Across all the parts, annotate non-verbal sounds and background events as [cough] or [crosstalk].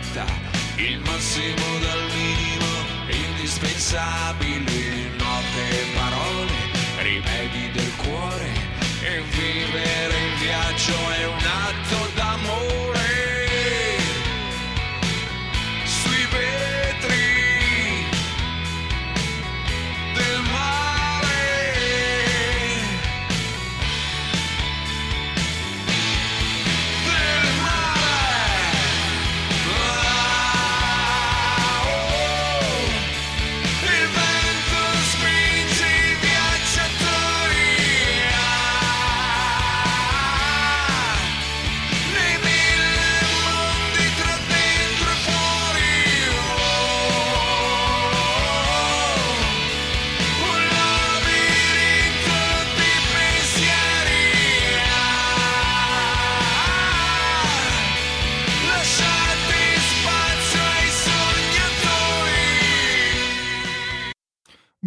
cosa perfetta, il massimo dal minimo, indispensabili, note e parole, rimedi del cuore, e vivere in viaggio è un atto d'amore.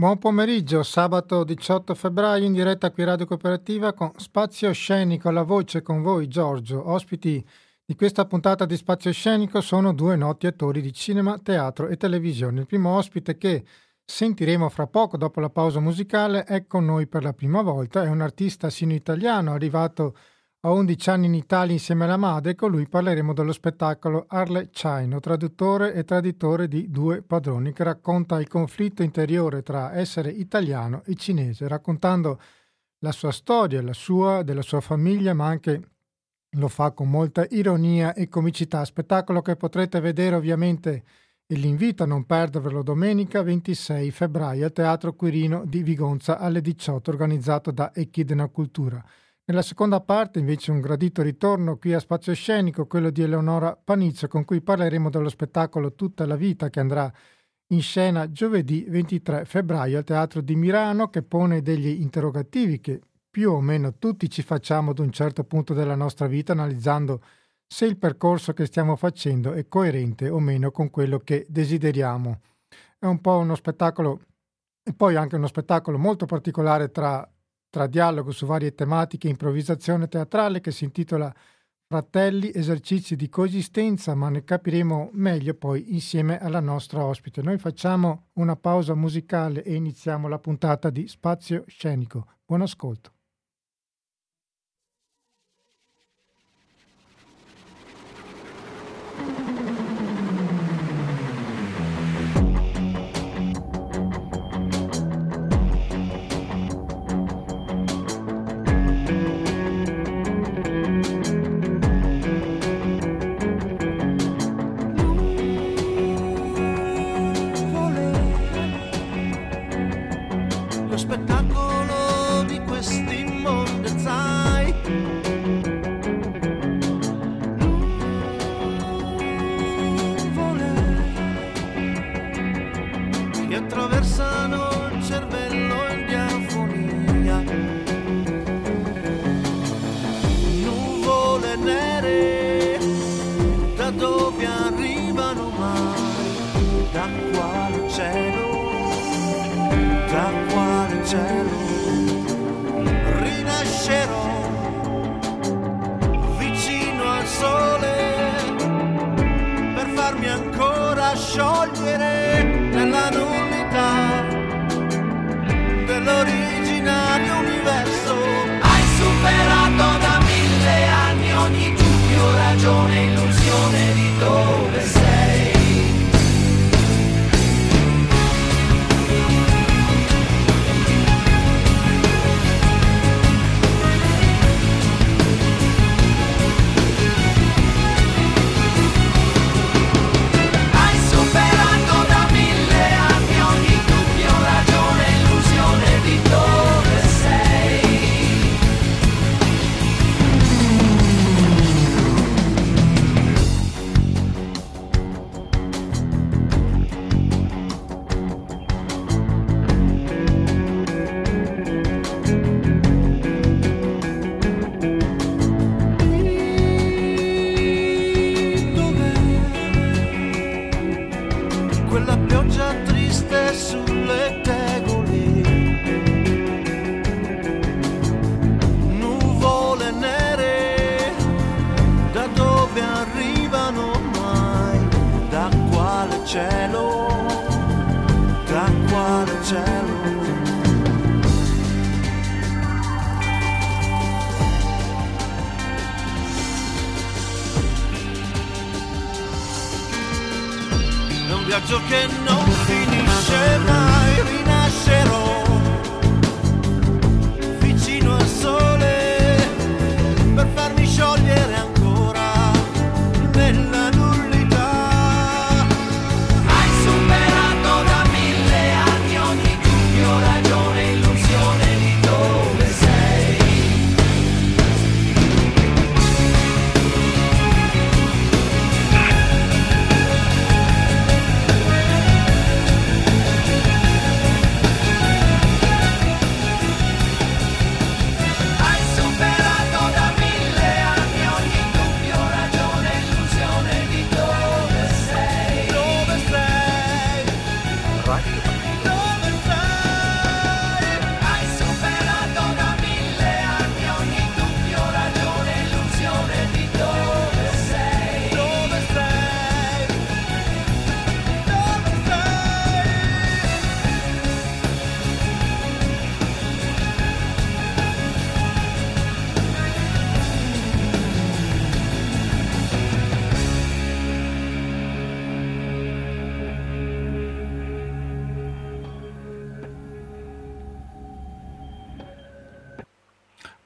Buon pomeriggio, sabato 18 febbraio in diretta qui Radio Cooperativa con Spazio Scenico, alla voce con voi Giorgio. Ospiti di questa puntata di Spazio Scenico sono due noti attori di cinema, teatro e televisione. Il primo ospite che sentiremo fra poco dopo la pausa musicale è con noi per la prima volta, è un artista sino-italiano arrivato a 11 anni in Italia insieme alla madre con lui parleremo dello spettacolo Arle Chino, traduttore e traditore di Due Padroni, che racconta il conflitto interiore tra essere italiano e cinese, raccontando la sua storia, la sua, della sua famiglia, ma anche lo fa con molta ironia e comicità. Spettacolo che potrete vedere ovviamente e l'invito a non perdervelo domenica 26 febbraio al Teatro Quirino di Vigonza alle 18, organizzato da Echidna Cultura. Nella seconda parte invece un gradito ritorno qui a Spazio Scenico, quello di Eleonora Panizzo, con cui parleremo dello spettacolo Tutta la vita che andrà in scena giovedì 23 febbraio al Teatro di Milano, che pone degli interrogativi che più o meno tutti ci facciamo ad un certo punto della nostra vita, analizzando se il percorso che stiamo facendo è coerente o meno con quello che desideriamo. È un po' uno spettacolo e poi anche uno spettacolo molto particolare tra tra dialogo su varie tematiche e improvvisazione teatrale che si intitola Fratelli, esercizi di coesistenza, ma ne capiremo meglio poi insieme alla nostra ospite. Noi facciamo una pausa musicale e iniziamo la puntata di Spazio Scenico. Buon ascolto.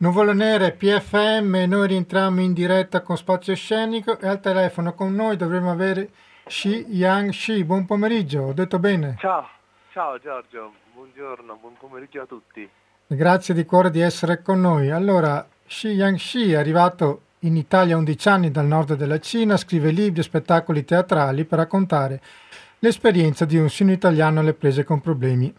Nuvole Nere, PFM, noi rientriamo in diretta con Spazio Scenico e al telefono con noi dovremo avere Shi Yang Shi. Buon pomeriggio, ho detto bene. Ciao, ciao Giorgio, buongiorno, buon pomeriggio a tutti. Grazie di cuore di essere con noi. Allora, Shi Yang Shi è arrivato in Italia a 11 anni dal nord della Cina, scrive libri e spettacoli teatrali per raccontare l'esperienza di un sino italiano alle prese con problemi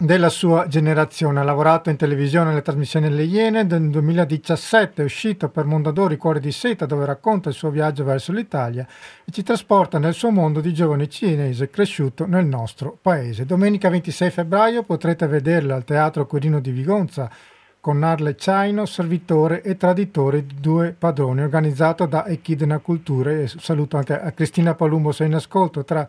della sua generazione. Ha lavorato in televisione alle trasmissioni Le Iene, nel 2017 è uscito per Mondadori Cuore di Seta dove racconta il suo viaggio verso l'Italia e ci trasporta nel suo mondo di giovane cinese cresciuto nel nostro paese. Domenica 26 febbraio potrete vederlo al Teatro Quirino di Vigonza con Narle Ciano, servitore e traditore di due padroni, organizzato da Echidna Culture. Saluto anche a Cristina Palumbo, sei in ascolto. Tra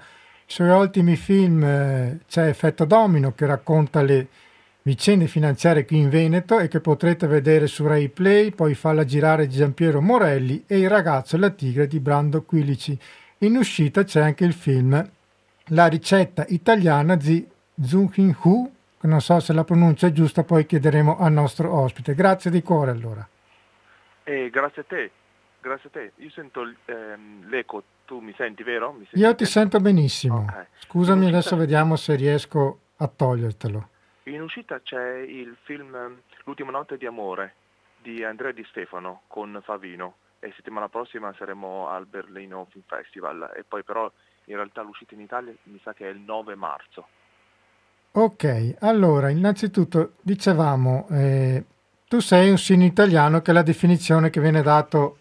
suoi ultimi film eh, c'è Effetto Domino che racconta le vicende finanziarie qui in Veneto e che potrete vedere su Rai Play, poi Falla girare di Giampiero Morelli e Il ragazzo e la tigre di Brando Quilici. In uscita c'è anche il film La ricetta italiana di Zhou Hu, non so se la pronuncia è giusta, poi chiederemo al nostro ospite. Grazie di cuore allora. E grazie a te, grazie a te. Io sento ehm, l'eco, tu mi senti, vero? Mi senti Io ti sento benissimo. Ok. Scusami, uscita- adesso vediamo se riesco a togliertelo. In uscita c'è il film ehm, L'ultima notte di amore di Andrea Di Stefano con Favino e settimana prossima saremo al Berlino Film Festival e poi però in realtà l'uscita in Italia mi sa che è il 9 marzo. Ok, allora, innanzitutto dicevamo, eh, tu sei un sino italiano che è la definizione che viene dato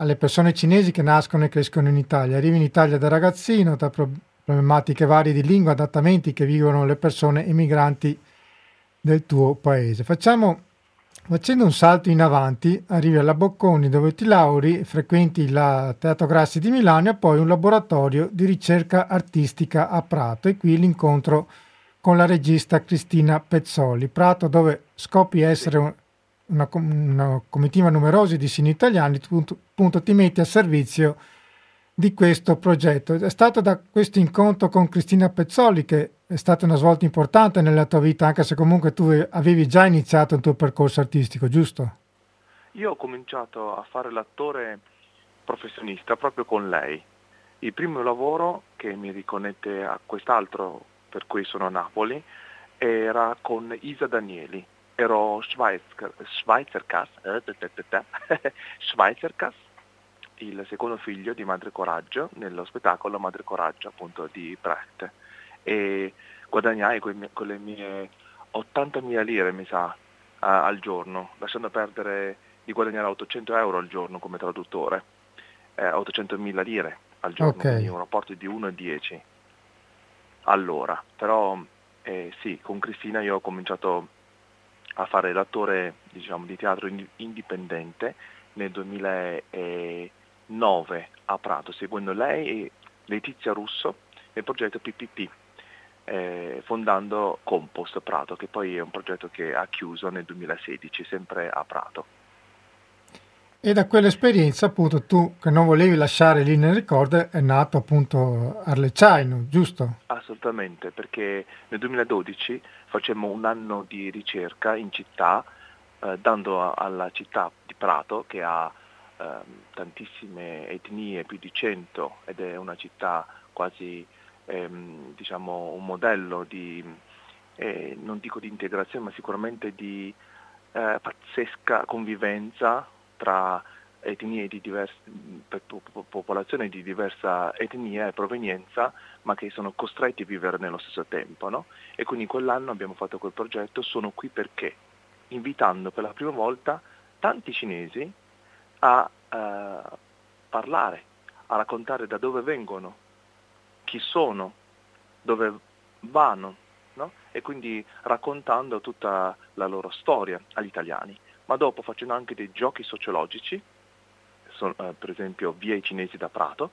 alle persone cinesi che nascono e crescono in Italia. Arrivi in Italia da ragazzino, da pro- problematiche varie di lingua, adattamenti che vivono le persone immigranti del tuo paese. Facciamo, facendo un salto in avanti, arrivi alla Bocconi dove ti lauri, frequenti la Teatro Grassi di Milano e poi un laboratorio di ricerca artistica a Prato e qui l'incontro con la regista Cristina Pezzoli. Prato dove scopri essere un- una, una comitiva numerosa di sini italiani, appunto, appunto ti metti a servizio di questo progetto. È stato da questo incontro con Cristina Pezzoli che è stata una svolta importante nella tua vita, anche se comunque tu avevi già iniziato il tuo percorso artistico, giusto? Io ho cominciato a fare l'attore professionista proprio con lei. Il primo lavoro che mi riconnette a quest'altro per cui sono a Napoli era con Isa Danieli. Ero Schweizer, Schweizerkas, eh, [laughs] Schweizerkas, il secondo figlio di Madre Coraggio nello spettacolo Madre Coraggio appunto di Brecht e guadagnai mie- con le mie 80.000 lire mi sa a- al giorno, lasciando perdere di guadagnare 800 euro al giorno come traduttore, eh, 800.000 lire al giorno, Ok. quindi un rapporto di 1 a 10 all'ora. Però eh, sì, con Cristina io ho cominciato a fare l'attore diciamo, di teatro indi- indipendente nel 2009 a Prato, seguendo lei e Letizia Russo nel progetto PPP, eh, fondando Compost Prato, che poi è un progetto che ha chiuso nel 2016, sempre a Prato. E da quell'esperienza, appunto, tu che non volevi lasciare lì nel ricordo, è nato appunto Arlecciano, giusto? Assolutamente, perché nel 2012 facemmo un anno di ricerca in città, eh, dando alla città di Prato, che ha eh, tantissime etnie, più di 100, ed è una città quasi, ehm, diciamo, un modello di, eh, non dico di integrazione, ma sicuramente di eh, pazzesca convivenza tra etnie di diverse, popolazioni di diversa etnia e provenienza, ma che sono costretti a vivere nello stesso tempo. No? E quindi quell'anno abbiamo fatto quel progetto Sono qui perché, invitando per la prima volta tanti cinesi a eh, parlare, a raccontare da dove vengono, chi sono, dove vanno, no? e quindi raccontando tutta la loro storia agli italiani ma dopo facendo anche dei giochi sociologici, sono, eh, per esempio Via i cinesi da Prato,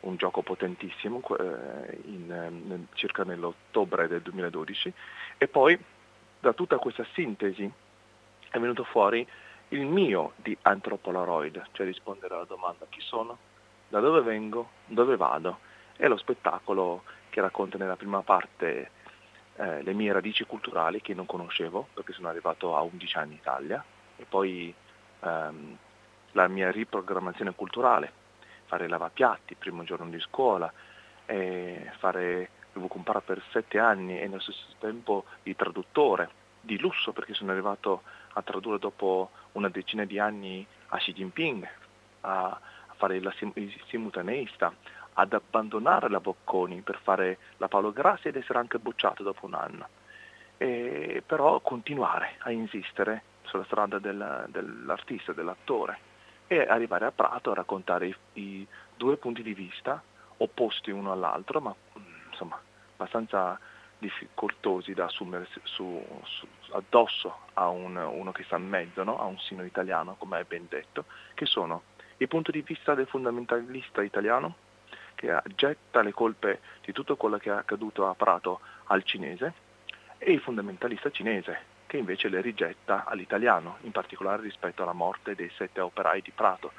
un gioco potentissimo eh, in, eh, circa nell'ottobre del 2012 e poi da tutta questa sintesi è venuto fuori il mio di Anthropolaroid, cioè rispondere alla domanda chi sono, da dove vengo, dove vado e lo spettacolo che racconta nella prima parte eh, le mie radici culturali che non conoscevo perché sono arrivato a 11 anni in Italia e poi ehm, la mia riprogrammazione culturale, fare lavapiatti, primo giorno di scuola, fare, comprare per sette anni e nello stesso tempo di traduttore, di lusso perché sono arrivato a tradurre dopo una decina di anni a Xi Jinping, a fare la sim, il simultaneista, ad abbandonare la Bocconi per fare la Paolo Grassi ed essere anche bocciato dopo un anno. E, però continuare a insistere sulla strada del, dell'artista, dell'attore e arrivare a Prato a raccontare i, i, due punti di vista opposti uno all'altro, ma insomma abbastanza difficoltosi da assumere su, su, addosso a un, uno che sta in mezzo, no? a un sino italiano, come è ben detto, che sono il punto di vista del fondamentalista italiano, che getta le colpe di tutto quello che è accaduto a Prato al cinese, e il fondamentalista cinese, che invece le rigetta all'italiano, in particolare rispetto alla morte dei sette operai di Prato,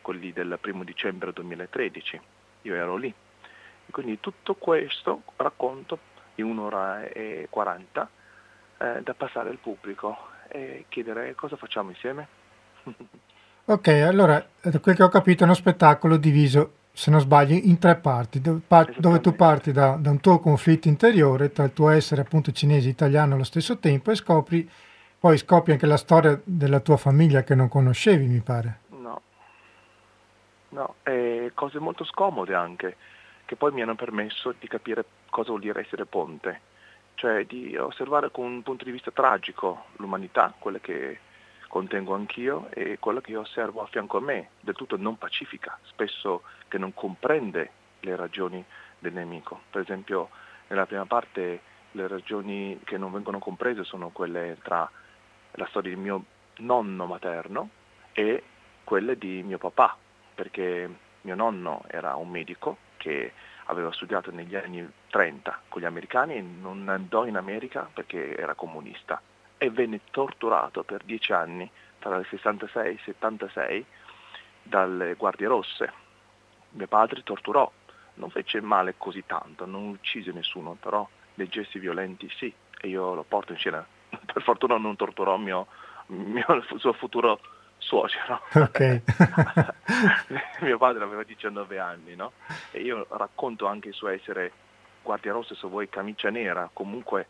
quelli del primo dicembre 2013. Io ero lì. E quindi tutto questo racconto in un'ora e quaranta eh, da passare al pubblico e chiedere cosa facciamo insieme. [laughs] ok, allora da quel che ho capito è uno spettacolo diviso se non sbaglio, in tre parti, dove, par- dove tu parti da, da, un tuo conflitto interiore tra il tuo essere appunto cinese e italiano allo stesso tempo e scopri, poi scopri anche la storia della tua famiglia che non conoscevi, mi pare. No, no, e cose molto scomode anche, che poi mi hanno permesso di capire cosa vuol dire essere ponte, cioè di osservare con un punto di vista tragico l'umanità, quella che contengo anch'io e quella che io osservo a fianco a me, del tutto non pacifica, spesso che non comprende le ragioni del nemico. Per esempio nella prima parte le ragioni che non vengono comprese sono quelle tra la storia di mio nonno materno e quelle di mio papà, perché mio nonno era un medico che aveva studiato negli anni 30 con gli americani e non andò in America perché era comunista e venne torturato per dieci anni tra il 66 e il 76 dalle guardie rosse. Mio padre torturò, non fece male così tanto, non uccise nessuno, però dei gesti violenti sì, e io lo porto in scena. [laughs] Per fortuna non torturò mio, mio suo futuro suocero. Okay. [laughs] mio padre aveva 19 anni, no? E io racconto anche il suo essere guardia rossa, se vuoi camicia nera, comunque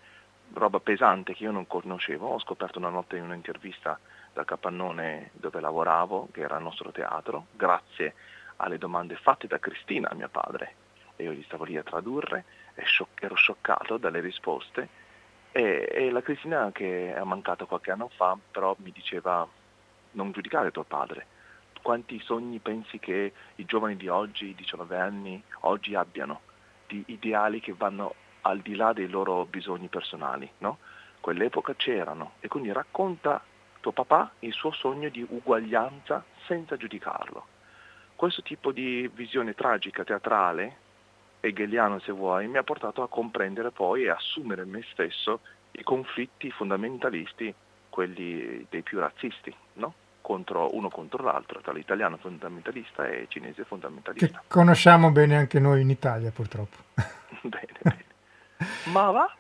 roba pesante che io non conoscevo, ho scoperto una notte in un'intervista dal capannone dove lavoravo, che era il nostro teatro, grazie alle domande fatte da Cristina, mia padre, e io gli stavo lì a tradurre, e scioc- ero scioccato dalle risposte, e, e la Cristina che è mancata qualche anno fa, però mi diceva non giudicare tuo padre, quanti sogni pensi che i giovani di oggi, 19 anni, oggi abbiano, di ideali che vanno al di là dei loro bisogni personali, no? Quell'epoca c'erano e quindi racconta tuo papà il suo sogno di uguaglianza senza giudicarlo. Questo tipo di visione tragica, teatrale, hegeliano se vuoi, mi ha portato a comprendere poi e assumere me stesso i conflitti fondamentalisti, quelli dei più razzisti, no? contro, uno contro l'altro, tra l'italiano fondamentalista e il cinese fondamentalista. Che conosciamo bene anche noi in Italia purtroppo. [laughs] bene, bene. Ma va?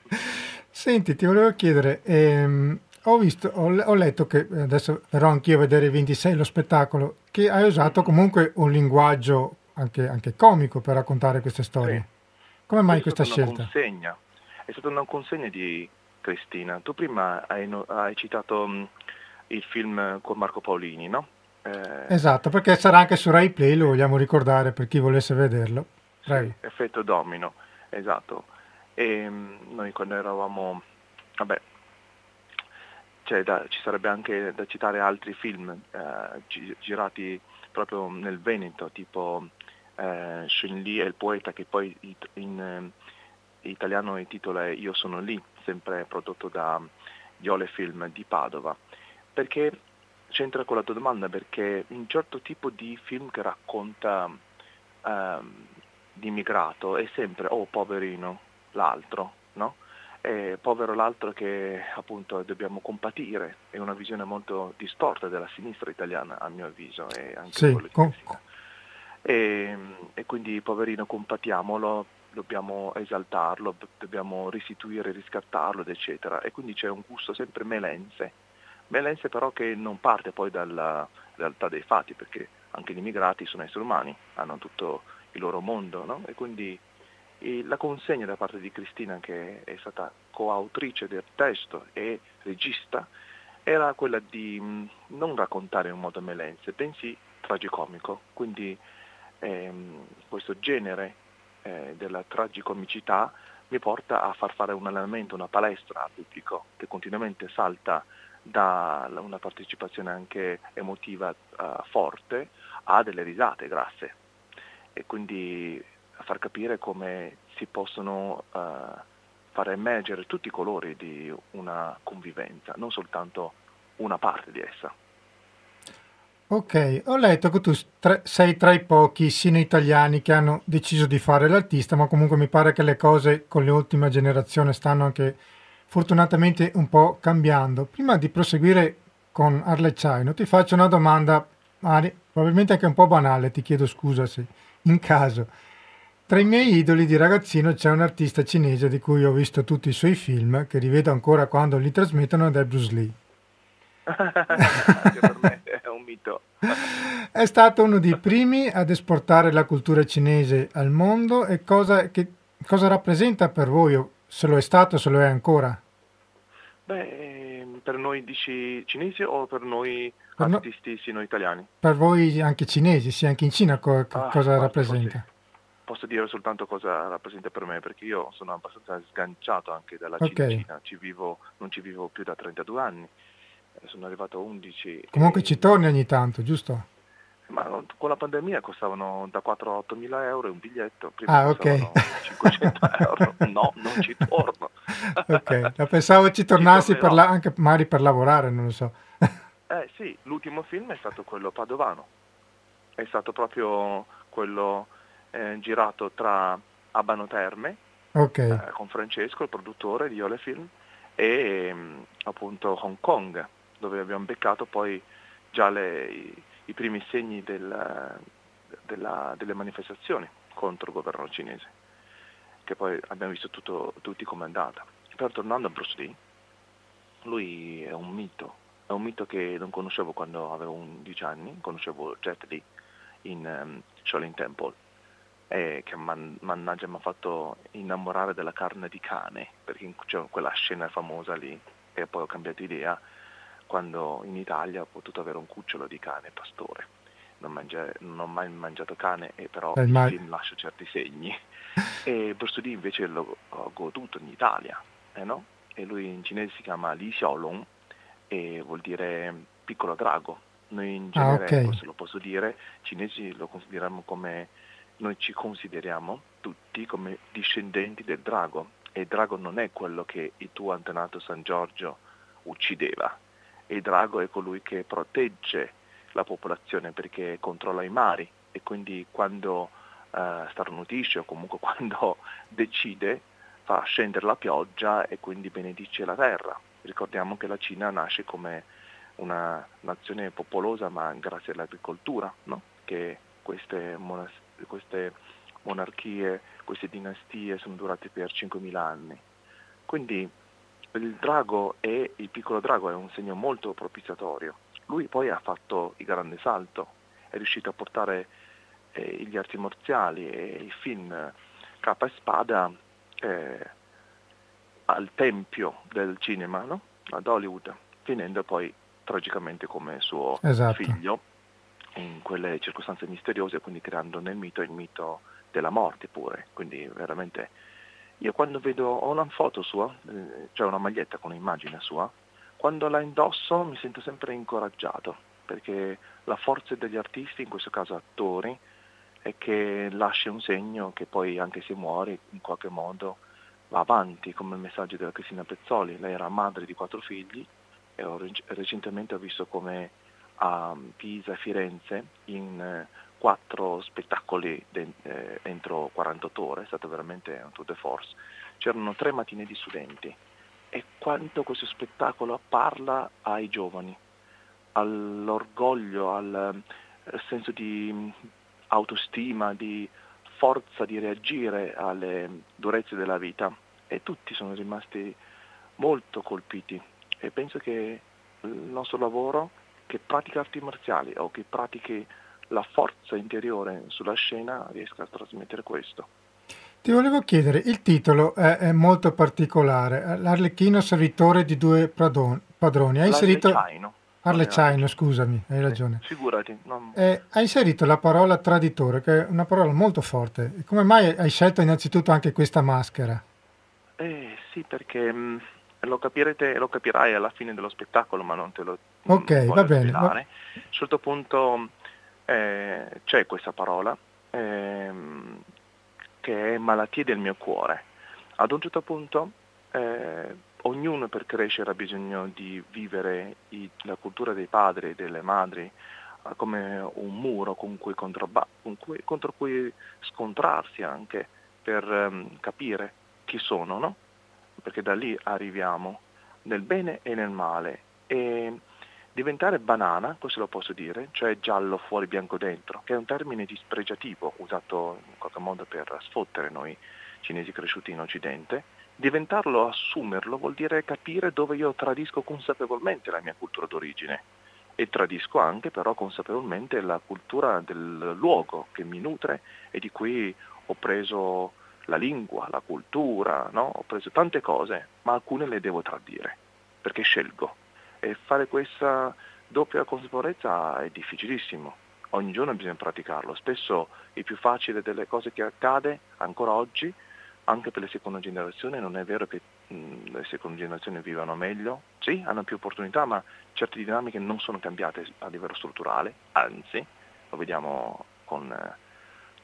[laughs] Senti, ti volevo chiedere, ehm, ho, visto, ho, ho, letto che, adesso verrò anch'io a vedere il 26 lo spettacolo, che hai usato comunque un linguaggio anche, anche comico per raccontare queste storie. Sì. Come mai questa scelta? Consegna. È stata una consegna di Cristina. Tu prima hai, hai citato um, il film con Marco Paolini, no? Eh, esatto, perché sarà anche su Rai Play, lo vogliamo ricordare per chi volesse vederlo. Sì, effetto domino, esatto. E um, noi quando eravamo, vabbè, cioè da, ci sarebbe anche da citare altri film eh, gi- girati proprio nel Veneto, tipo eh, Shen Li è il poeta che poi in, in, in italiano il titolo è Io sono lì, sempre prodotto da Iole Film di Padova. Perché c'entra con la tua domanda? Perché un certo tipo di film che racconta ehm, di immigrato è sempre, oh poverino, l'altro, no? E povero l'altro che appunto dobbiamo compatire, è una visione molto distorta della sinistra italiana a mio avviso e anche sì, con... e, e, quindi poverino compatiamolo, dobbiamo esaltarlo, dobbiamo restituire, riscattarlo, eccetera. E quindi c'è un gusto sempre melense, melense però che non parte poi dalla realtà dei fatti, perché anche gli immigrati sono esseri umani, hanno tutto il loro mondo, no? E quindi e la consegna da parte di Cristina, che è stata coautrice del testo e regista, era quella di mm, non raccontare in modo melense, bensì tragicomico. Quindi ehm, questo genere eh, della tragicomicità mi porta a far fare un allenamento, una palestra al pubblico che continuamente salta da una partecipazione anche emotiva uh, forte a delle risate grasse. E quindi far capire come si possono uh, far emergere tutti i colori di una convivenza, non soltanto una parte di essa. Ok, ho letto che tu sei tra i pochi sino italiani che hanno deciso di fare l'artista, ma comunque mi pare che le cose con l'ultima generazione stanno anche fortunatamente un po' cambiando. Prima di proseguire con Arlecciaino, ti faccio una domanda, Mari, probabilmente anche un po' banale, ti chiedo scusa se in caso. Tra i miei idoli di ragazzino c'è un artista cinese di cui ho visto tutti i suoi film, che rivedo ancora quando li trasmettono, ed è Bruce Lee. per me è un mito. è stato uno dei primi ad esportare la cultura cinese al mondo e cosa, che, cosa rappresenta per voi, se lo è stato, se lo è ancora? Beh, per noi dici cinesi o per noi artisti no, sino italiani? Per voi anche cinesi, sì, anche in Cina co- ah, cosa rappresenta? Sì posso dire soltanto cosa rappresenta per me, perché io sono abbastanza sganciato anche dalla okay. Cina, ci vivo, non ci vivo più da 32 anni, eh, sono arrivato a 11. Comunque e... ci torni ogni tanto, giusto? Ma con la pandemia costavano da 4 a 8 mila euro un biglietto, prima ah, ok. 500 [laughs] euro, no, non ci torno. ok, pensavo ci tornassi ci per la, anche magari per lavorare, non lo so. Eh sì, l'ultimo film è stato quello padovano, è stato proprio quello eh, girato tra Abano Terme okay. eh, con Francesco, il produttore di Yole Film, e mm, appunto Hong Kong, dove abbiamo beccato poi già le, i, i, primi segni del, della, delle manifestazioni contro il governo cinese, che poi abbiamo visto tutto, tutti come è andata. Però tornando a Bruce Lee, lui è un mito, è un mito che non conoscevo quando avevo 11 anni, conoscevo Jet Li in um, Shaolin Temple eh, che man- mannaggia mi ha fatto innamorare della carne di cane, perché c'è quella scena famosa lì e poi ho cambiato idea quando in Italia ho potuto avere un cucciolo di cane pastore. Non, mangia- non ho mai mangiato cane, e però il mai... film lascia certi segni. [laughs] e Bruce Lee invece l'ho goduto in Italia, eh, no? e lui in cinese si chiama Li Xiaolong e vuol dire piccolo drago. Noi in genere, ah, okay. se lo posso dire, cinesi lo consideriamo come noi ci consideriamo tutti come discendenti del drago e il drago non è quello che il tuo antenato San Giorgio uccideva, il drago è colui che protegge la popolazione perché controlla i mari e quindi quando uh, starnutisce o comunque [laughs] quando decide fa scendere la pioggia e quindi benedice la terra. Ricordiamo che la Cina nasce come una nazione popolosa ma grazie all'agricoltura, no? che queste, monas- queste monarchie, queste dinastie sono durate per 5.000 anni. Quindi il drago è, il piccolo drago è un segno molto propiziatorio. Lui poi ha fatto il grande salto, è riuscito a portare eh, gli arti marziali e i film capa e spada eh, al tempio del cinema, no? ad Hollywood, finendo poi tragicamente come suo esatto. figlio in quelle circostanze misteriose, quindi creando nel mito il mito della morte pure. Quindi veramente io quando vedo, ho una foto sua, eh, cioè una maglietta con un'immagine sua, quando la indosso mi sento sempre incoraggiato, perché la forza degli artisti, in questo caso attori, è che lascia un segno che poi anche se muore in qualche modo va avanti, come il messaggio della Cristina Pezzoli. Lei era madre di quattro figli e recentemente ho visto come a Pisa e Firenze in eh, quattro spettacoli eh, entro 48 ore, è stato veramente un tour de force, c'erano tre mattine di studenti e quanto questo spettacolo parla ai giovani, all'orgoglio, al, al senso di autostima, di forza di reagire alle durezze della vita e tutti sono rimasti molto colpiti e penso che il nostro lavoro che pratica arti marziali o che pratichi la forza interiore sulla scena riesca a trasmettere questo. Ti volevo chiedere, il titolo è, è molto particolare, l'Arlecchino servitore di due padroni. Hai inserito... Arlecchino, scusami, hai ragione. Eh, figurati. Non... Eh, hai inserito la parola traditore, che è una parola molto forte. Come mai hai scelto innanzitutto anche questa maschera? Eh sì, perché mh, mm, lo capirete, lo capirai alla fine dello spettacolo, ma non te lo Ok, va bene. A un certo punto eh, c'è questa parola ehm, che è malattie del mio cuore. Ad un certo punto eh, ognuno per crescere ha bisogno di vivere i, la cultura dei padri e delle madri eh, come un muro con cui controba- con cui, contro cui scontrarsi anche per um, capire chi sono, no? Perché da lì arriviamo nel bene e nel male. E diventare banana, questo lo posso dire, cioè giallo fuori bianco dentro, che è un termine dispregiativo usato in qualche modo per sfottere noi cinesi cresciuti in Occidente, diventarlo, assumerlo, vuol dire capire dove io tradisco consapevolmente la mia cultura d'origine e tradisco anche però consapevolmente la cultura del luogo che mi nutre e di cui ho preso la lingua, la cultura, no? ho preso tante cose, ma alcune le devo tradire, perché scelgo. E fare questa doppia consapevolezza è difficilissimo, ogni giorno bisogna praticarlo, spesso il più facile delle cose che accade ancora oggi, anche per le seconde generazioni, non è vero che mh, le seconde generazioni vivano meglio, sì, hanno più opportunità, ma certe dinamiche non sono cambiate a livello strutturale, anzi, lo vediamo con eh,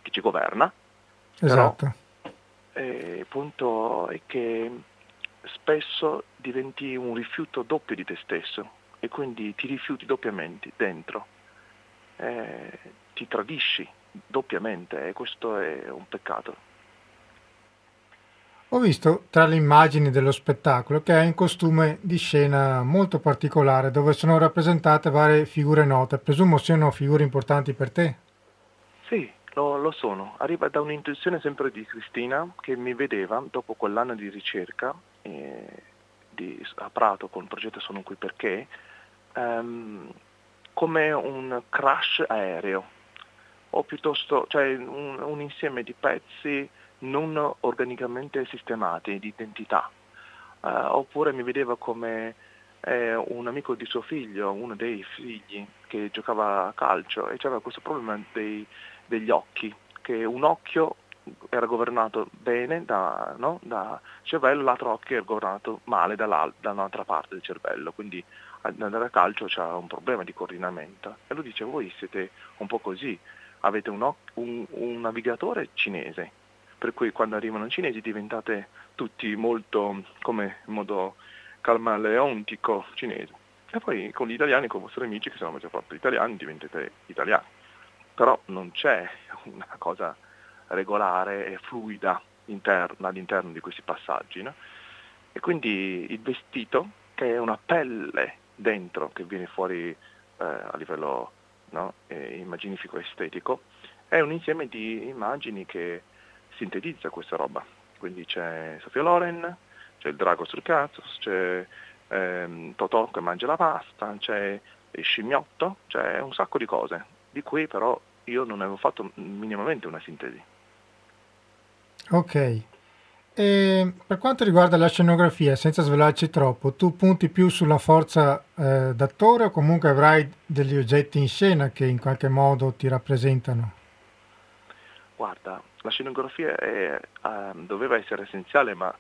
chi ci governa. Esatto. Però, eh, il punto è che spesso diventi un rifiuto doppio di te stesso e quindi ti rifiuti doppiamente dentro, eh, ti tradisci doppiamente e questo è un peccato. Ho visto tra le immagini dello spettacolo che è un costume di scena molto particolare dove sono rappresentate varie figure note, presumo siano figure importanti per te. Sì, lo, lo, sono. Arriva da un'intuizione sempre di Cristina che mi vedeva dopo quell'anno di ricerca eh, di, a Prato con il progetto Sono qui perché ehm, come un crash aereo o piuttosto cioè un, un, insieme di pezzi non organicamente sistemati di identità. Eh, oppure mi vedeva come eh, un amico di suo figlio, uno dei figli che giocava a calcio e aveva questo problema dei degli occhi, che un occhio era governato bene da, no? da cervello, l'altro occhio era governato male da un'altra parte del cervello, quindi andare a calcio c'è un problema di coordinamento. E lui dice, voi siete un po' così, avete un, un, un navigatore cinese, per cui quando arrivano i cinesi diventate tutti molto, come in modo calmaleontico cinese. E poi con gli italiani, con i vostri amici che sono maggior parte italiani, diventate italiani però non c'è una cosa regolare e fluida interna, all'interno di questi passaggi. No? E quindi il vestito, che è una pelle dentro che viene fuori eh, a livello no, eh, immaginifico estetico, è un insieme di immagini che sintetizza questa roba. Quindi c'è Sofia Loren, c'è il drago sul cazzo, c'è ehm, Totò che mangia la pasta, c'è il scimmiotto, c'è un sacco di cose, di cui però io non avevo fatto minimamente una sintesi. Ok. E per quanto riguarda la scenografia, senza svelarci troppo, tu punti più sulla forza eh, d'attore o comunque avrai degli oggetti in scena che in qualche modo ti rappresentano? Guarda, la scenografia è, uh, doveva essere essenziale ma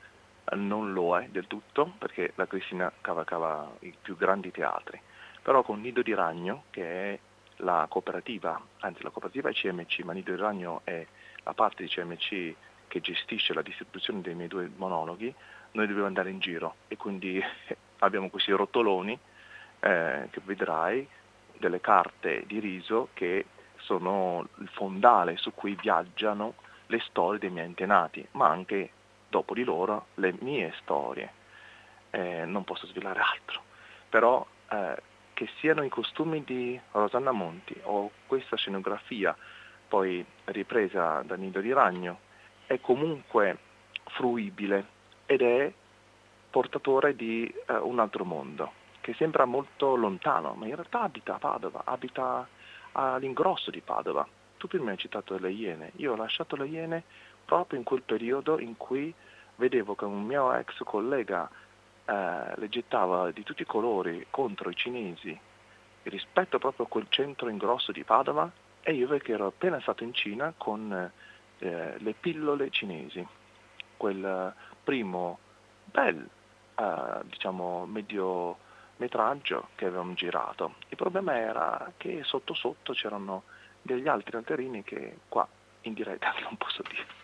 non lo è del tutto perché la Cristina cavalcava i più grandi teatri, però con Nido di Ragno, che è la cooperativa, anzi la cooperativa CMC, ma Nido di Ragno è la parte di CMC che gestisce la distribuzione dei miei due monologhi, noi dobbiamo andare in giro e quindi [laughs] abbiamo questi rotoloni eh, che vedrai, delle carte di riso che sono il fondale su cui viaggiano le storie dei miei antenati, ma anche dopo di loro le mie storie. Eh, non posso svelare altro, però eh, che siano i costumi di Rosanna Monti. O questa scenografia poi ripresa da Nido di Ragno. È comunque fruibile ed è portatore di eh, un altro mondo che sembra molto lontano, ma in realtà abita a Padova, abita all'ingrosso di Padova. Tu prima hai citato le Iene, io ho lasciato le Iene proprio in quel periodo in cui vedevo che un mio ex collega eh, le gettava di tutti i colori contro i cinesi rispetto proprio a quel centro ingrosso di Padova e io che ero appena stato in Cina con eh, Le pillole cinesi, quel primo bel eh, diciamo, mediometraggio che avevamo girato. Il problema era che sotto sotto c'erano degli altri alterini che qua in diretta [laughs] non posso dire.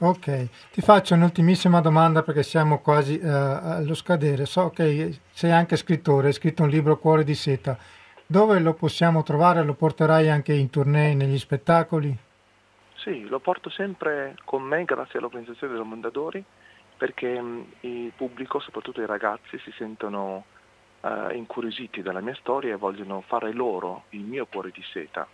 Ok, ti faccio un'ultimissima domanda perché siamo quasi uh, allo scadere. So che sei anche scrittore, hai scritto un libro Cuore di seta. Dove lo possiamo trovare? Lo porterai anche in tournée, negli spettacoli? Sì, lo porto sempre con me grazie all'organizzazione dei Mondadori perché mh, il pubblico, soprattutto i ragazzi, si sentono uh, incuriositi dalla mia storia e vogliono fare loro il mio cuore di seta.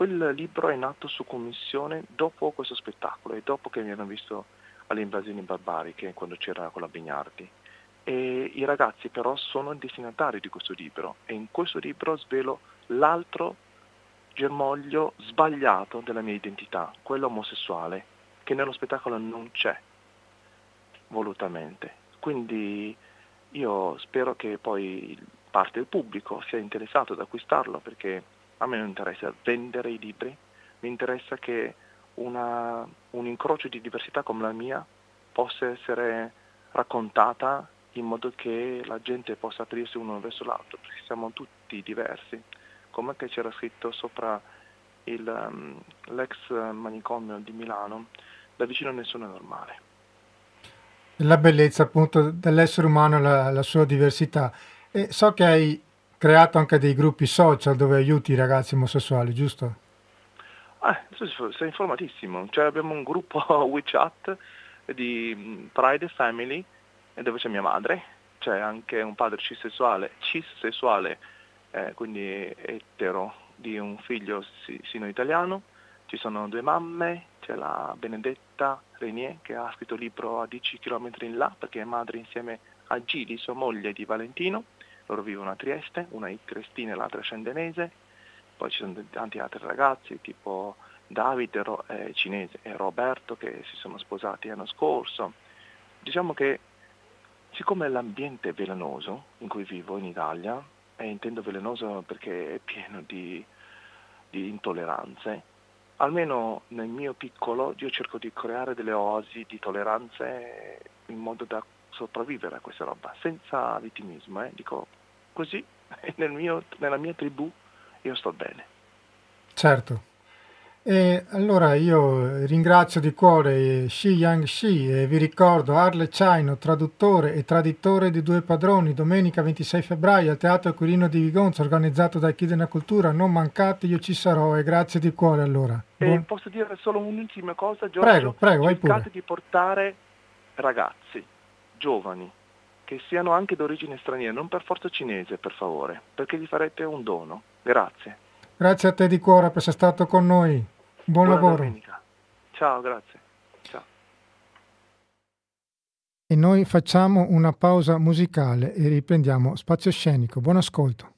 Quel libro è nato su commissione dopo questo spettacolo e dopo che mi hanno visto alle invasioni barbariche quando c'era con la Bignardi. E i ragazzi però sono i destinatari di questo libro e in questo libro svelo l'altro germoglio sbagliato della mia identità, quello omosessuale, che nello spettacolo non c'è volutamente. Quindi io spero che poi parte del pubblico sia interessato ad acquistarlo perché a me non interessa vendere i libri, mi interessa che una, un incrocio di diversità come la mia possa essere raccontata in modo che la gente possa aprirsi uno verso l'altro, perché siamo tutti diversi come che c'era scritto sopra il, um, l'ex manicomio di Milano, da vicino nessuno è normale. La bellezza appunto dell'essere umano la, la, sua diversità. E so che hai creato anche dei gruppi social dove aiuti i ragazzi omosessuali, giusto? Ah, sei informatissimo. Cioè, abbiamo un gruppo [laughs] WeChat di mm, Pride Family dove c'è mia madre, c'è anche un padre cisessuale, cisessuale eh, quindi etero, di un figlio sino-italiano. Ci sono due mamme, c'è la Benedetta Renier che ha scritto il libro a 10 km in là perché è madre insieme a Gili, sua moglie di Valentino. Loro vivono a Trieste, una è Cristina e l'altra è Scendenese. Poi ci sono tanti altri ragazzi tipo Davide eh, cinese e Roberto che si sono sposati l'anno scorso. Diciamo che siccome l'ambiente è velenoso in cui vivo in Italia, e intendo velenoso perché è pieno di, di intolleranze, almeno nel mio piccolo io cerco di creare delle oasi di tolleranze in modo da sopravvivere a questa roba, senza vittimismo, eh? dico così [laughs] nel mio, nella mia tribù io sto bene. Certo. E allora io ringrazio di cuore Shi Yang Shi e vi ricordo Arle Chaino, traduttore e traditore di Due Padroni, domenica 26 febbraio al Teatro Quirino di Vigonza, organizzato da Chi della Cultura. Non mancate, io ci sarò e grazie di cuore allora. Buon... posso dire solo un'ultima cosa, Giorgio? Prego, prego, vai pure. di portare ragazzi, giovani, che siano anche d'origine straniera, non per forza cinese, per favore, perché gli farete un dono. Grazie. Grazie a te di cuore per essere stato con noi. Buon Buona lavoro. domenica. Ciao, grazie. Ciao. E noi facciamo una pausa musicale e riprendiamo Spazio Scenico. Buon ascolto.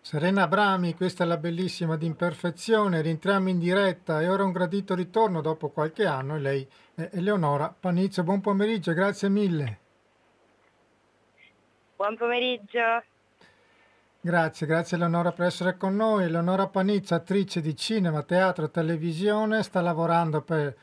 Serena Abrami, questa è la bellissima d'imperfezione, rientriamo in diretta e ora un gradito ritorno dopo qualche anno e lei è Eleonora Panizio. Buon pomeriggio, grazie mille. Buon pomeriggio. Grazie, grazie Eleonora per essere con noi. Eleonora Panizio, attrice di cinema, teatro, televisione, sta lavorando per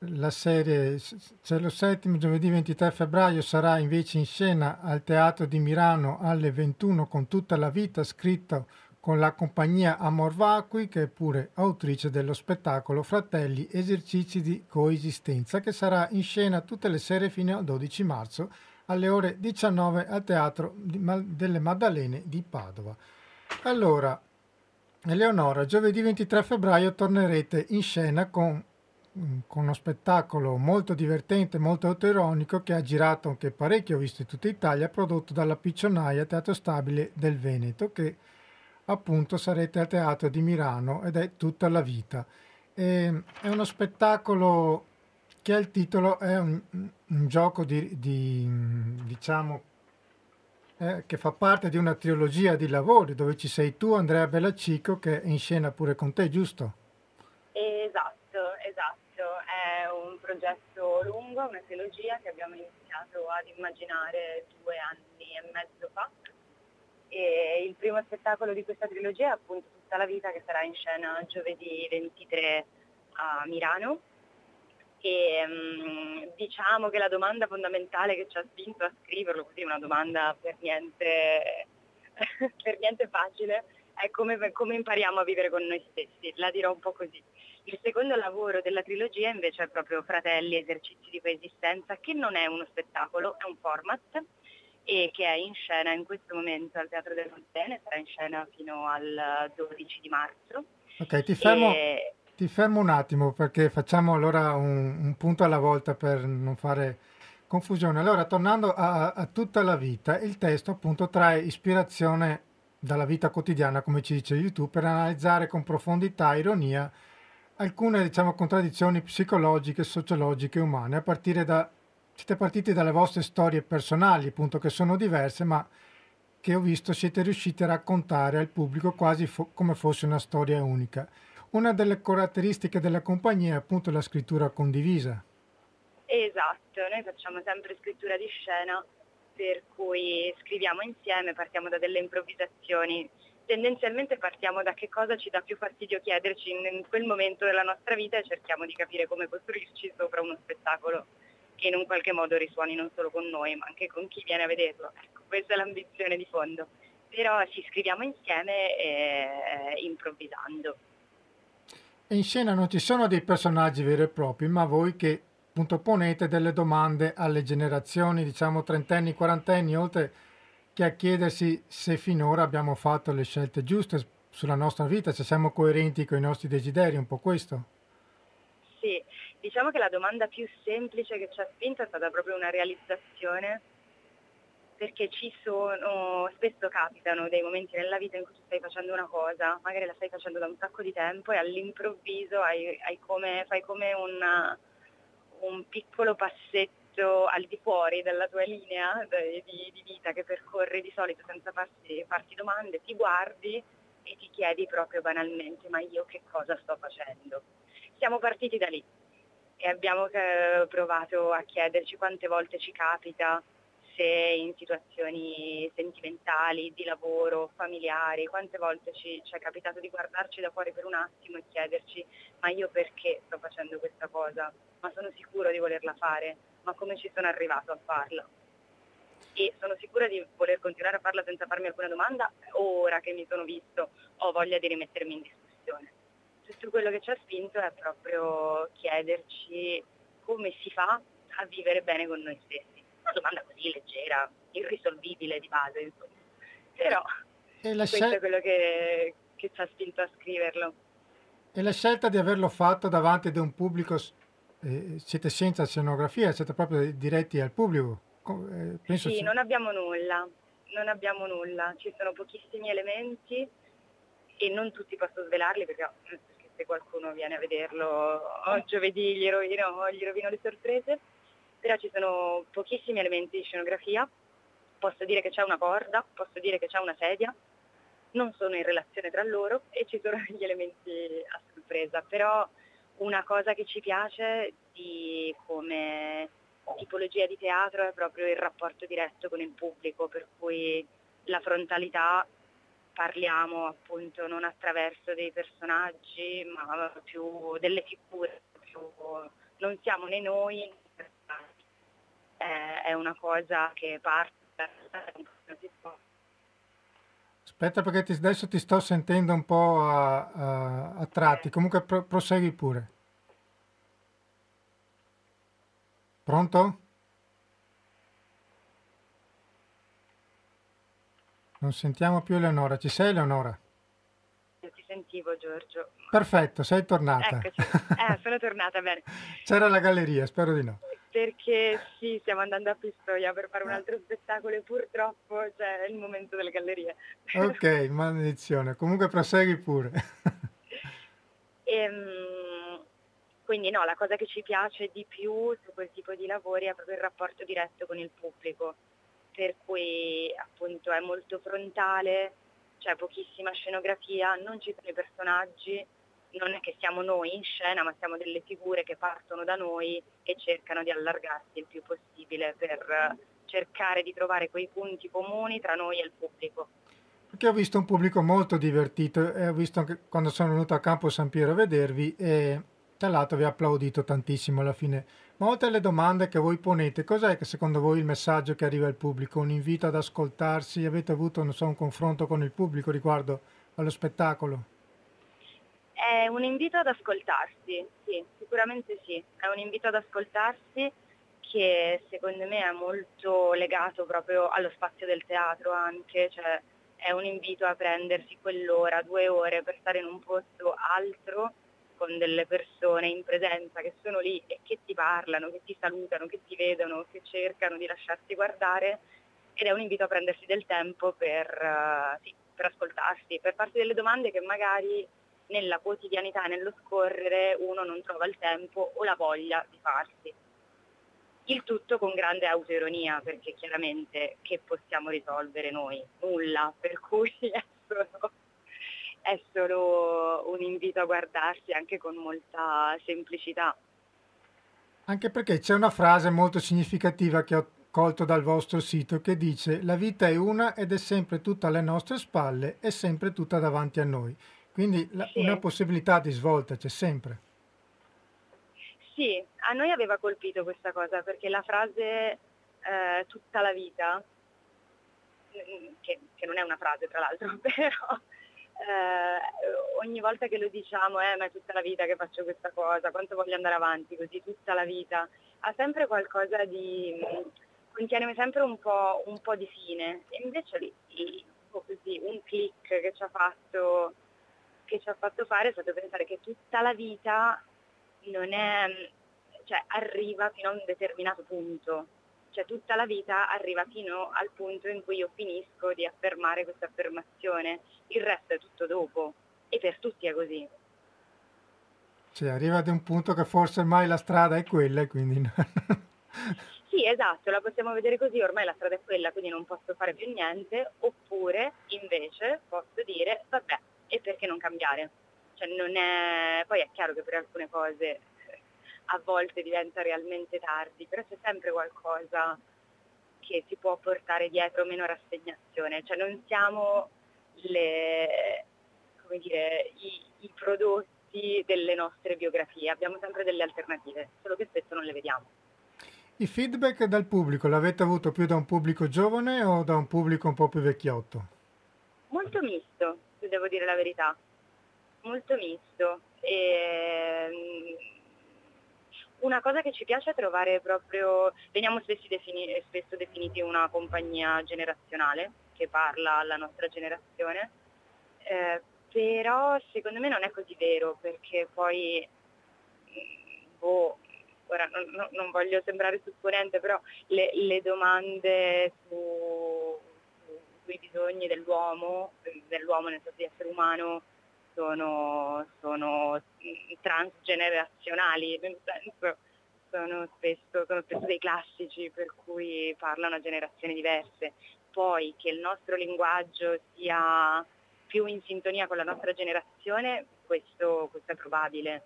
la serie Cielo Settimo, giovedì 23 febbraio sarà invece in scena al Teatro di Milano alle 21 con tutta la vita, scritto con la compagnia Amor Vacui, che è pure autrice dello spettacolo Fratelli Esercizi di Coesistenza, che sarà in scena tutte le sere fino al 12 marzo alle ore 19 al Teatro delle Maddalene di Padova. Allora, Eleonora, giovedì 23 febbraio tornerete in scena con con uno spettacolo molto divertente, molto autoironico che ha girato anche parecchio, visto in tutta Italia, prodotto dalla Piccionaia Teatro Stabile del Veneto, che appunto sarete al Teatro di Milano ed è tutta la vita. E, è uno spettacolo ha il titolo, è un, un gioco di, di diciamo, eh, che fa parte di una trilogia di lavori dove ci sei tu, Andrea Bellaccico, che è in scena pure con te, giusto? Esatto, esatto. È un progetto lungo, una trilogia che abbiamo iniziato ad immaginare due anni e mezzo fa. E il primo spettacolo di questa trilogia è appunto Tutta la vita che sarà in scena giovedì 23 a Milano. E diciamo che la domanda fondamentale che ci ha spinto a scriverlo, così una domanda per niente, [laughs] per niente facile, è come, come impariamo a vivere con noi stessi. La dirò un po' così. Il secondo lavoro della trilogia invece è proprio Fratelli, esercizi di coesistenza, che non è uno spettacolo, è un format e che è in scena in questo momento al Teatro delle Montene, sarà in scena fino al 12 di marzo. Ok, ti fermo, e... ti fermo un attimo perché facciamo allora un, un, punto alla volta per non fare confusione. Allora, tornando a, a tutta la vita, il testo appunto trae ispirazione dalla vita quotidiana, come ci dice YouTube, per analizzare con profondità, ironia, alcune diciamo, contraddizioni psicologiche, sociologiche e umane, a partire da, siete partiti dalle vostre storie personali, appunto, che sono diverse, ma che ho visto siete riusciti a raccontare al pubblico quasi fo- come fosse una storia unica. Una delle caratteristiche della compagnia è appunto la scrittura condivisa. Esatto, noi facciamo sempre scrittura di scena, per cui scriviamo insieme, partiamo da delle improvvisazioni tendenzialmente partiamo da che cosa ci dà più fastidio chiederci in quel momento della nostra vita e cerchiamo di capire come costruirci sopra uno spettacolo che in un qualche modo risuoni non solo con noi ma anche con chi viene a vederlo. Ecco, questa è l'ambizione di fondo. Però ci scriviamo insieme eh, improvvisando. In scena non ci sono dei personaggi veri e propri, ma voi che appunto ponete delle domande alle generazioni, diciamo trentenni, quarantenni, oltre che a chiedersi se finora abbiamo fatto le scelte giuste sulla nostra vita, se siamo coerenti con i nostri desideri, un po' questo? Sì, diciamo che la domanda più semplice che ci ha spinto è stata proprio una realizzazione perché ci sono, spesso capitano dei momenti nella vita in cui tu stai facendo una cosa, magari la stai facendo da un sacco di tempo e all'improvviso hai, hai come, fai come una, un piccolo passetto al di fuori della tua linea di, di vita che percorri di solito senza farti, farti domande, ti guardi e ti chiedi proprio banalmente ma io che cosa sto facendo? Siamo partiti da lì e abbiamo eh, provato a chiederci quante volte ci capita se in situazioni sentimentali, di lavoro, familiari, quante volte ci, ci, è capitato di guardarci da fuori per un attimo e chiederci ma io perché sto facendo questa cosa? Ma sono sicuro di volerla fare? Ma come ci sono arrivato a farla? E sono sicura di voler continuare a farla senza farmi alcuna domanda ora che mi sono visto ho voglia di rimettermi in discussione. Tutto quello che ci ha spinto è proprio chiederci come si fa a vivere bene con noi stessi una domanda così leggera, irrisolvibile di base, insomma. Però questo scel- è quello che, che ci ha spinto a scriverlo. E la scelta di averlo fatto davanti ad un pubblico, eh, siete senza scenografia, siete proprio diretti al pubblico? eh, penso Sì, ci- non abbiamo nulla, non abbiamo nulla, ci sono pochissimi elementi e non tutti posso svelarli perché, perché se qualcuno viene a vederlo oh, giovedì gli rovino, gli rovino le sorprese, però ci sono pochissimi elementi di scenografia, posso dire che c'è una corda, posso dire che c'è una sedia, non sono in relazione tra loro e ci sono [laughs] gli elementi a sorpresa, però una cosa che ci piace di come tipologia di teatro è proprio il rapporto diretto con il pubblico, per cui la frontalità parliamo appunto non attraverso dei personaggi, ma più delle figure, più- non siamo né noi. È, è una cosa che parte Aspetta perché ti- adesso ti sto sentendo un po' a, a- a tratti, comunque pro- prosegui pure. Pronto? Non sentiamo più Eleonora, ci sei Eleonora? Io ti sentivo Giorgio. Perfetto, sei tornata. Eccoci, eh, sono tornata bene. C'era la galleria, spero di no. Perché sì, stiamo andando a Pistoia per fare un altro spettacolo e purtroppo c'è il momento delle gallerie. Ok, [laughs] maledizione, comunque prosegui pure. [laughs] Ehm, quindi no, la cosa che ci piace di più su quel tipo di lavori è proprio il rapporto diretto con il pubblico, per cui appunto è molto frontale, c'è pochissima scenografia, non ci sono i personaggi, non è che siamo noi in scena, ma siamo delle figure che partono da noi e cercano di allargarsi il più possibile per eh, cercare di trovare quei punti comuni tra noi e il pubblico. Perché ho visto un pubblico molto divertito e ho visto anche quando sono venuto a Campo San Piero a vedervi e tra l'altro vi ha applaudito tantissimo alla fine. Ma oltre alle domande che voi ponete, cos'è che secondo voi il messaggio che arriva al pubblico? Un invito ad ascoltarsi? Avete avuto, so, un confronto con il pubblico riguardo allo spettacolo? È un invito ad ascoltarsi, sì, sicuramente sì, è un invito ad ascoltarsi che secondo me è molto legato proprio allo spazio del teatro anche, cioè è un invito a prendersi quell'ora, due ore per stare in un posto altro con delle persone in presenza che sono lì e che ti parlano, che ti salutano, che ti vedono, che cercano di lasciarsi guardare. Ed è un invito a prendersi del tempo per, eh, sì, per ascoltarsi, per farsi delle domande che magari nella quotidianità, nello scorrere, uno non trova il tempo o la voglia di farsi. Il tutto con grande autoironia, perché chiaramente che possiamo risolvere noi? Nulla, per cui [laughs] è solo, è solo un invito a guardarsi anche con molta semplicità. Anche perché c'è una frase molto significativa che ho colto dal vostro sito che dice la vita è una ed è sempre tutta alle nostre spalle e sempre tutta davanti a noi. Quindi la- Sì. una possibilità di svolta c'è sempre. Sì, a noi aveva colpito questa cosa perché la frase eh, tutta la vita, mm, che, che non è una frase tra l'altro, [laughs] però eh, ogni volta che lo diciamo, eh, ma è tutta la vita che faccio questa cosa, quanto voglio andare avanti così, tutta la vita, ha sempre qualcosa di, contiene sempre un po', un po' di fine. E invece lì, lì, un po' così, un click che ci ha fatto che ci ha fatto fare è stato pensare che tutta la vita non è, cioè arriva fino a un determinato punto, cioè tutta la vita arriva fino al punto in cui io finisco di affermare questa affermazione, il resto è tutto dopo. E per tutti è così. Cioè, arriva ad un punto che forse ormai la strada è quella e quindi... Sì, esatto, la possiamo vedere così, ormai la strada è quella, quindi non posso fare più niente, oppure invece posso dire, vabbè, e perché non cambiare? Cioè non è... Poi è chiaro che per alcune cose eh, a volte diventa realmente tardi, però c'è sempre qualcosa che ti può portare dietro meno rassegnazione, cioè non siamo le, come dire, i, i prodotti delle nostre biografie, abbiamo sempre delle alternative, solo che spesso non le vediamo. I feedback dal pubblico l'avete avuto più da un pubblico giovane o da un pubblico un po' più vecchiotto? Molto misto, devo dire la verità, molto misto. E, una cosa che ci piace è trovare proprio, veniamo spesso, defini- spesso definiti una compagnia generazionale che parla alla nostra generazione, eh, però secondo me non è così vero perché poi boh, ora non, non voglio sembrare supponente, però le, le domande su, sui bisogni dell'uomo, dell'uomo nel senso di essere umano, sono, sono transgenerazionali, nel senso sono spesso, sono spesso dei classici per cui parlano a generazioni diverse. Poi che il nostro linguaggio sia più in sintonia con la nostra generazione, questo, questo è probabile,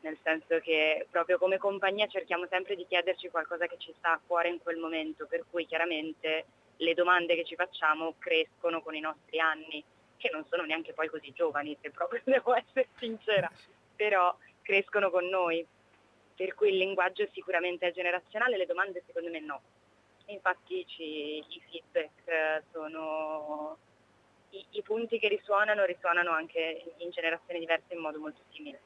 nel senso che proprio come compagnia cerchiamo sempre di chiederci qualcosa che ci sta a cuore in quel momento, per cui chiaramente le domande che ci facciamo crescono con i nostri anni, che non sono neanche poi così giovani, se proprio [laughs] devo essere sincera, però crescono con noi, per cui il linguaggio sicuramente è generazionale, le domande secondo me no. Infatti ci, i feedback sono i, i punti che risuonano risuonano anche in generazioni diverse in modo molto simile.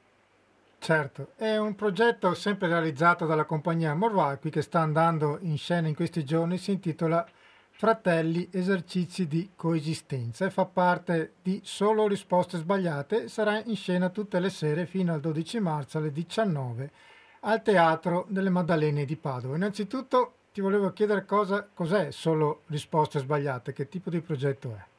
Certo, è un progetto sempre realizzato dalla compagnia Morvacqui che sta andando in scena in questi giorni, si intitola Fratelli esercizi di coesistenza e fa parte di Solo risposte sbagliate, sarà in scena tutte le sere fino al 12 marzo alle 19 al Teatro delle Maddalene di Padova. Innanzitutto ti volevo chiedere cosa, cos'è Solo risposte sbagliate, che tipo di progetto è?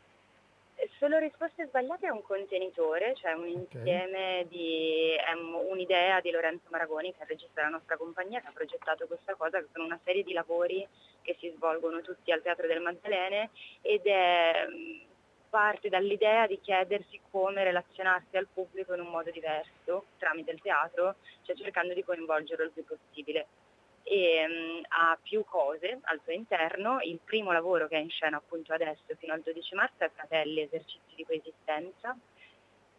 Solo risposte sbagliate è un contenitore, cioè un insieme okay. di è un'idea di Lorenzo Maragoni, che è il regista della nostra compagnia, che ha progettato questa cosa, che sono una serie di lavori che si svolgono tutti al Teatro delle Maddalene ed è parte dall'idea di chiedersi come relazionarsi al pubblico in un modo diverso tramite il teatro, cioè cercando di coinvolgerlo il più possibile e um, ha più cose al suo interno. Il primo lavoro che è in scena appunto adesso fino al 12 marzo è Fratelli, esercizi di coesistenza.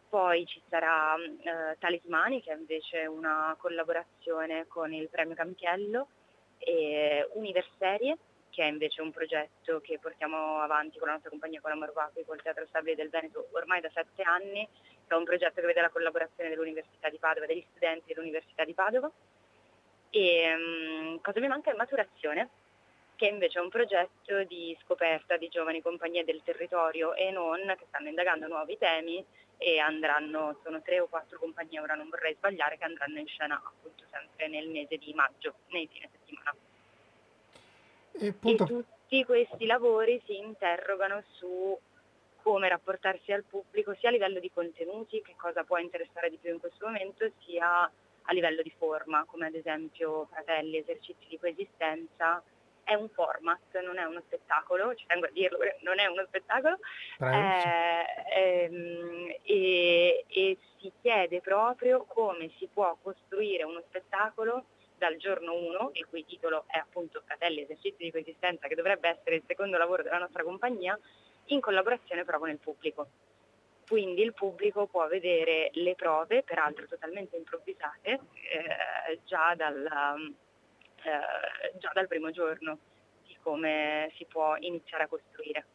Poi ci sarà uh, Talismani che è invece una collaborazione con il premio Campiello e Universerie che è invece un progetto che portiamo avanti con la nostra compagnia con la Morvaco col Teatro Stabile del Veneto ormai da sette anni, è un progetto che vede la collaborazione dell'Università di Padova, degli studenti dell'Università di Padova e um, cosa mi manca è maturazione, che invece è un progetto di scoperta di giovani compagnie del territorio e non, che stanno indagando nuovi temi e andranno, sono tre o quattro compagnie, ora non vorrei sbagliare, che andranno in scena appunto sempre nel mese di maggio, nei fine settimana. E, e tutti questi lavori si interrogano su come rapportarsi al pubblico sia a livello di contenuti, che cosa può interessare di più in questo momento, sia a livello di forma, come ad esempio Fratelli, esercizi di coesistenza, è un format, non è uno spettacolo, ci tengo a dirlo, non è uno spettacolo, eh, ehm, e, e si chiede proprio come si può costruire uno spettacolo dal giorno 1, il cui titolo è appunto Fratelli esercizi di coesistenza, che dovrebbe essere il secondo lavoro della nostra compagnia, in collaborazione però con il pubblico quindi il pubblico può vedere le prove, peraltro totalmente improvvisate, eh, già, dal, eh, già, dal, primo giorno di come si può iniziare a costruire.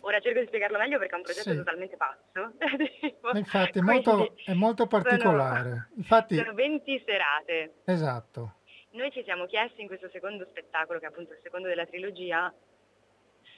Ora cerco di spiegarlo meglio perché è un progetto sì. totalmente pazzo. [laughs] Infatti è molto, è molto particolare. Sono, Infatti, sono 20 serate. Esatto. Noi ci siamo chiesti in questo secondo spettacolo, che è appunto il secondo della trilogia,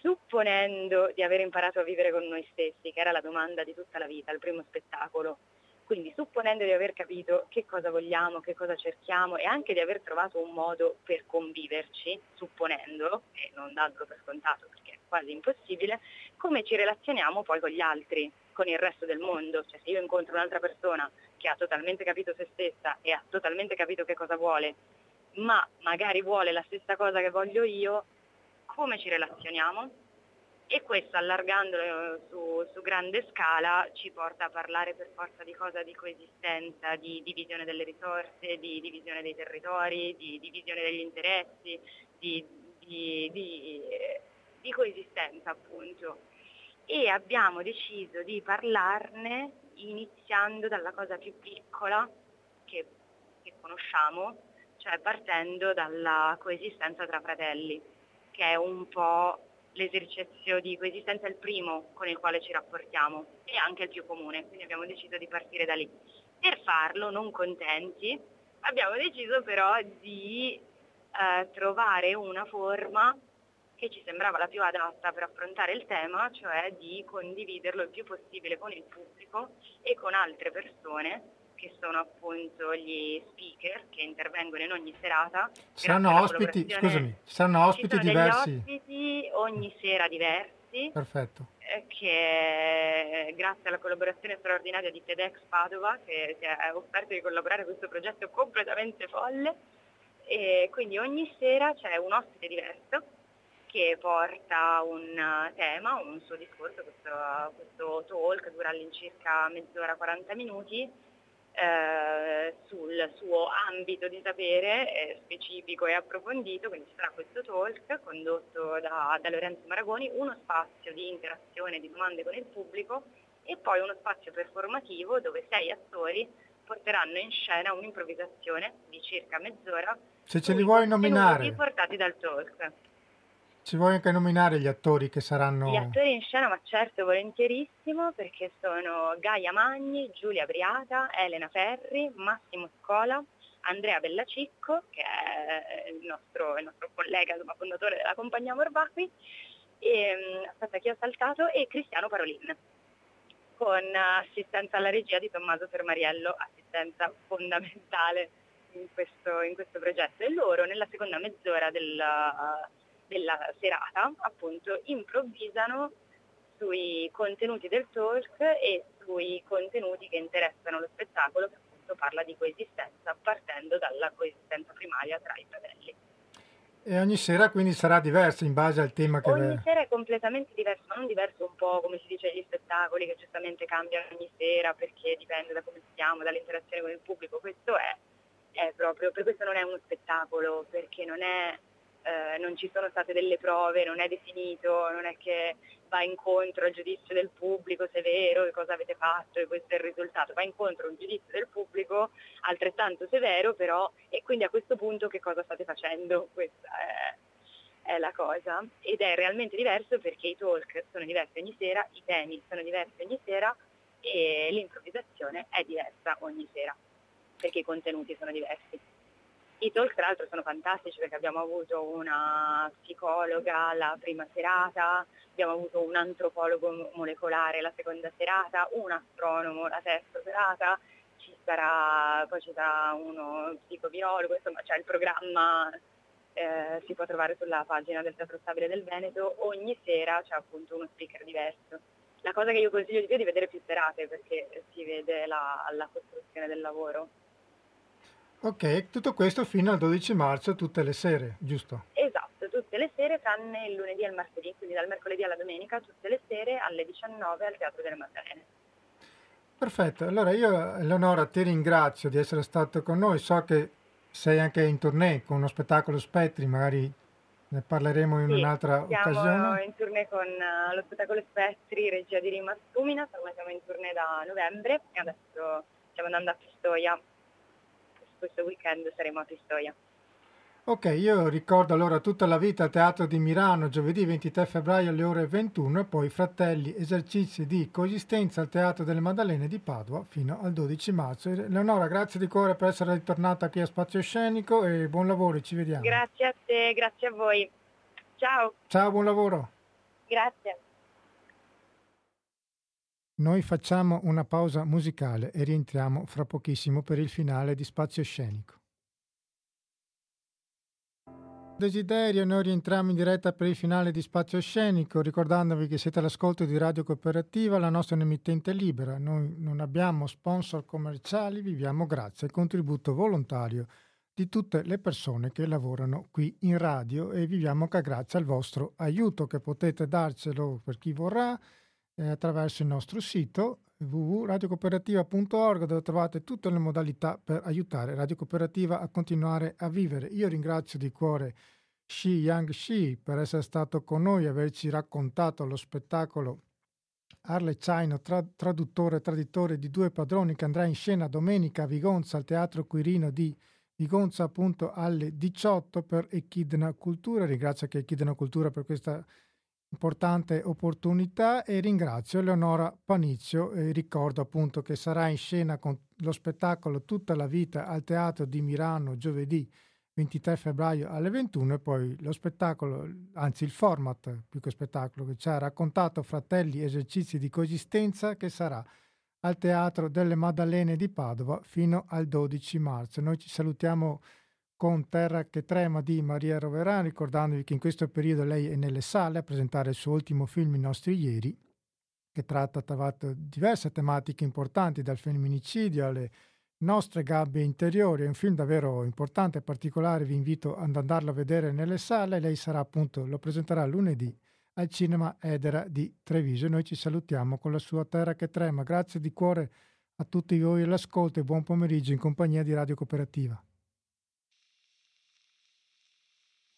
supponendo di aver imparato a vivere con noi stessi, che era la domanda di tutta la vita, il primo spettacolo, quindi supponendo di aver capito che cosa vogliamo, che cosa cerchiamo e anche di aver trovato un modo per conviverci, supponendo, e non dandolo per scontato perché è quasi impossibile, come ci relazioniamo poi con gli altri, con il resto del mondo. Cioè se io incontro un'altra persona che ha totalmente capito se stessa e ha totalmente capito che cosa vuole, ma magari vuole la stessa cosa che voglio io, come ci relazioniamo? E questo allargandolo su, su, grande scala ci porta a parlare per forza di cosa? Di coesistenza, di divisione delle risorse, di divisione dei territori, di divisione degli interessi, di, di, di, di coesistenza appunto. E abbiamo deciso di parlarne iniziando dalla cosa più piccola che, che conosciamo, cioè partendo dalla coesistenza tra fratelli che è un po' l'esercizio di coesistenza, il primo con il quale ci rapportiamo e anche il più comune, quindi abbiamo deciso di partire da lì. Per farlo, non contenti, abbiamo deciso però di eh, trovare una forma che ci sembrava la più adatta per affrontare il tema, cioè di condividerlo il più possibile con il pubblico e con altre persone che sono appunto gli speaker che intervengono in ogni serata. Saranno ospiti, scusami, saranno ospiti diversi. Degli ospiti ogni sera diversi. Perfetto. Eh, che grazie alla collaborazione straordinaria di TEDx Padova che si è offerto di collaborare a questo progetto completamente folle e quindi ogni sera c'è un ospite diverso che porta un tema, un suo discorso, questo, questo talk dura all'incirca mezz'ora, 40 minuti eh, sul suo ambito di sapere eh, specifico e approfondito, quindi ci sarà questo talk condotto da, da Lorenzo Maragoni, uno spazio di interazione, di domande con il pubblico e poi uno spazio performativo dove sei attori porteranno in scena un'improvvisazione di circa mezz'ora. Se ce li vuoi nominare. portati dal talk. Ci vuoi anche nominare gli attori che saranno... Gli attori in scena, ma certo volentierissimo, perché sono Gaia Magni, Giulia Briata, Elena Ferri, Massimo Scola, Andrea Bellacicco, che è il nostro, il nostro collega, insomma, fondatore della compagnia Morbacqui, e, mm, aspetta chi ho saltato, e Cristiano Parolin, con assistenza alla regia di Tommaso Fermariello, assistenza fondamentale in questo, in questo progetto. E loro nella seconda mezz'ora del della serata appunto improvvisano sui contenuti del talk e sui contenuti che interessano lo spettacolo che appunto parla di coesistenza partendo dalla coesistenza primaria tra i fratelli. E ogni sera quindi sarà diverso in base al tema che... Ogni sera è completamente diverso, ma non diverso un po' come si dice gli spettacoli che giustamente cambiano ogni sera perché dipende da come stiamo, dall'interazione con il pubblico. Questo è, è proprio, per questo non è uno spettacolo, perché non è eh, non ci sono state delle prove, non è definito, non è che va incontro al giudizio del pubblico se è vero, che cosa avete fatto e questo è il risultato, va incontro al giudizio del pubblico altrettanto severo però e quindi a questo punto che cosa state facendo? Questa è, è la cosa ed è realmente diverso perché i talk sono diversi ogni sera, i temi sono diversi ogni sera e l'improvvisazione è diversa ogni sera perché i contenuti sono diversi. I talk tra l'altro sono fantastici perché abbiamo avuto una psicologa la prima serata, abbiamo avuto un antropologo molecolare la seconda serata, un astronomo la terza serata, ci sarà, poi ci sarà uno psicobiologo, insomma c'è il programma, eh, si può trovare sulla pagina del Teatro Stabile del Veneto, ogni sera c'è appunto uno speaker diverso. La cosa che io consiglio di più è di vedere più serate perché si vede la, la costruzione del lavoro. Ok, tutto questo fino al 12 marzo, tutte le sere, giusto? Esatto, tutte le sere, tranne il lunedì e il martedì, quindi dal mercoledì alla domenica, tutte le sere alle 19 al Teatro delle Maddalene. Perfetto, allora io Eleonora ti ringrazio di essere stato con noi, so che sei anche in tournée con uno spettacolo Spettri, magari ne parleremo in sì, un'altra occasione. Siamo in tournée con uh, lo spettacolo Spettri, regia di Rima Stumina, siamo in tournée da novembre e adesso stiamo andando a Pistoia questo weekend saremo a Pistoia. Ok, io ricordo allora tutta la vita Teatro di Milano, giovedì 23 febbraio alle ore 21 e poi Fratelli, esercizi di coesistenza al Teatro delle Maddalene di Padova fino al 12 marzo. Leonora, grazie di cuore per essere ritornata qui a Spazio Scenico e buon lavoro, ci vediamo. Grazie a te, grazie a voi. Ciao. Ciao, buon lavoro. Grazie. Noi facciamo una pausa musicale e rientriamo fra pochissimo per il finale di Spazio Scenico. Desiderio, noi rientriamo in diretta per il finale di Spazio Scenico, ricordandovi che siete all'ascolto di Radio Cooperativa, la nostra emittente libera. Noi non abbiamo sponsor commerciali, viviamo grazie al contributo volontario di tutte le persone che lavorano qui in radio e viviamo anche grazie al vostro aiuto che potete darcelo per chi vorrà eh, attraverso il nostro sito www.radiocooperativa.org dove trovate tutte le modalità per aiutare Radio Cooperativa a continuare a vivere. Io ringrazio di cuore Shi Yang Shi per essere stato con noi e averci raccontato lo spettacolo Arle Chino, tra- traduttore e traditore di due padroni che andrà in scena domenica a Vigonza al Teatro Quirino di Vigonza appunto alle 18 per Echidna Cultura. Ringrazio anche Echidna Cultura per questa importante opportunità e ringrazio Eleonora Panizio e ricordo appunto che sarà in scena con lo spettacolo Tutta la vita al Teatro di Milano giovedì 23 febbraio alle 21 e poi lo spettacolo, anzi il format più che spettacolo che ci ha raccontato Fratelli esercizi di coesistenza che sarà al Teatro delle Maddalene di Padova fino al 12 marzo. Noi ci salutiamo con Terra che trema di Maria Roverani, ricordandovi che in questo periodo lei è nelle sale a presentare il suo ultimo film I nostri ieri, che tratta diverse tematiche importanti, dal femminicidio alle nostre gabbie interiori. È un film davvero importante e particolare, vi invito ad andarlo a vedere nelle sale. Lei sarà appunto, lo presenterà lunedì al Cinema Edera di Treviso. Noi ci salutiamo con la sua terra che trema. Grazie di cuore a tutti voi all'ascolto e buon pomeriggio in compagnia di Radio Cooperativa.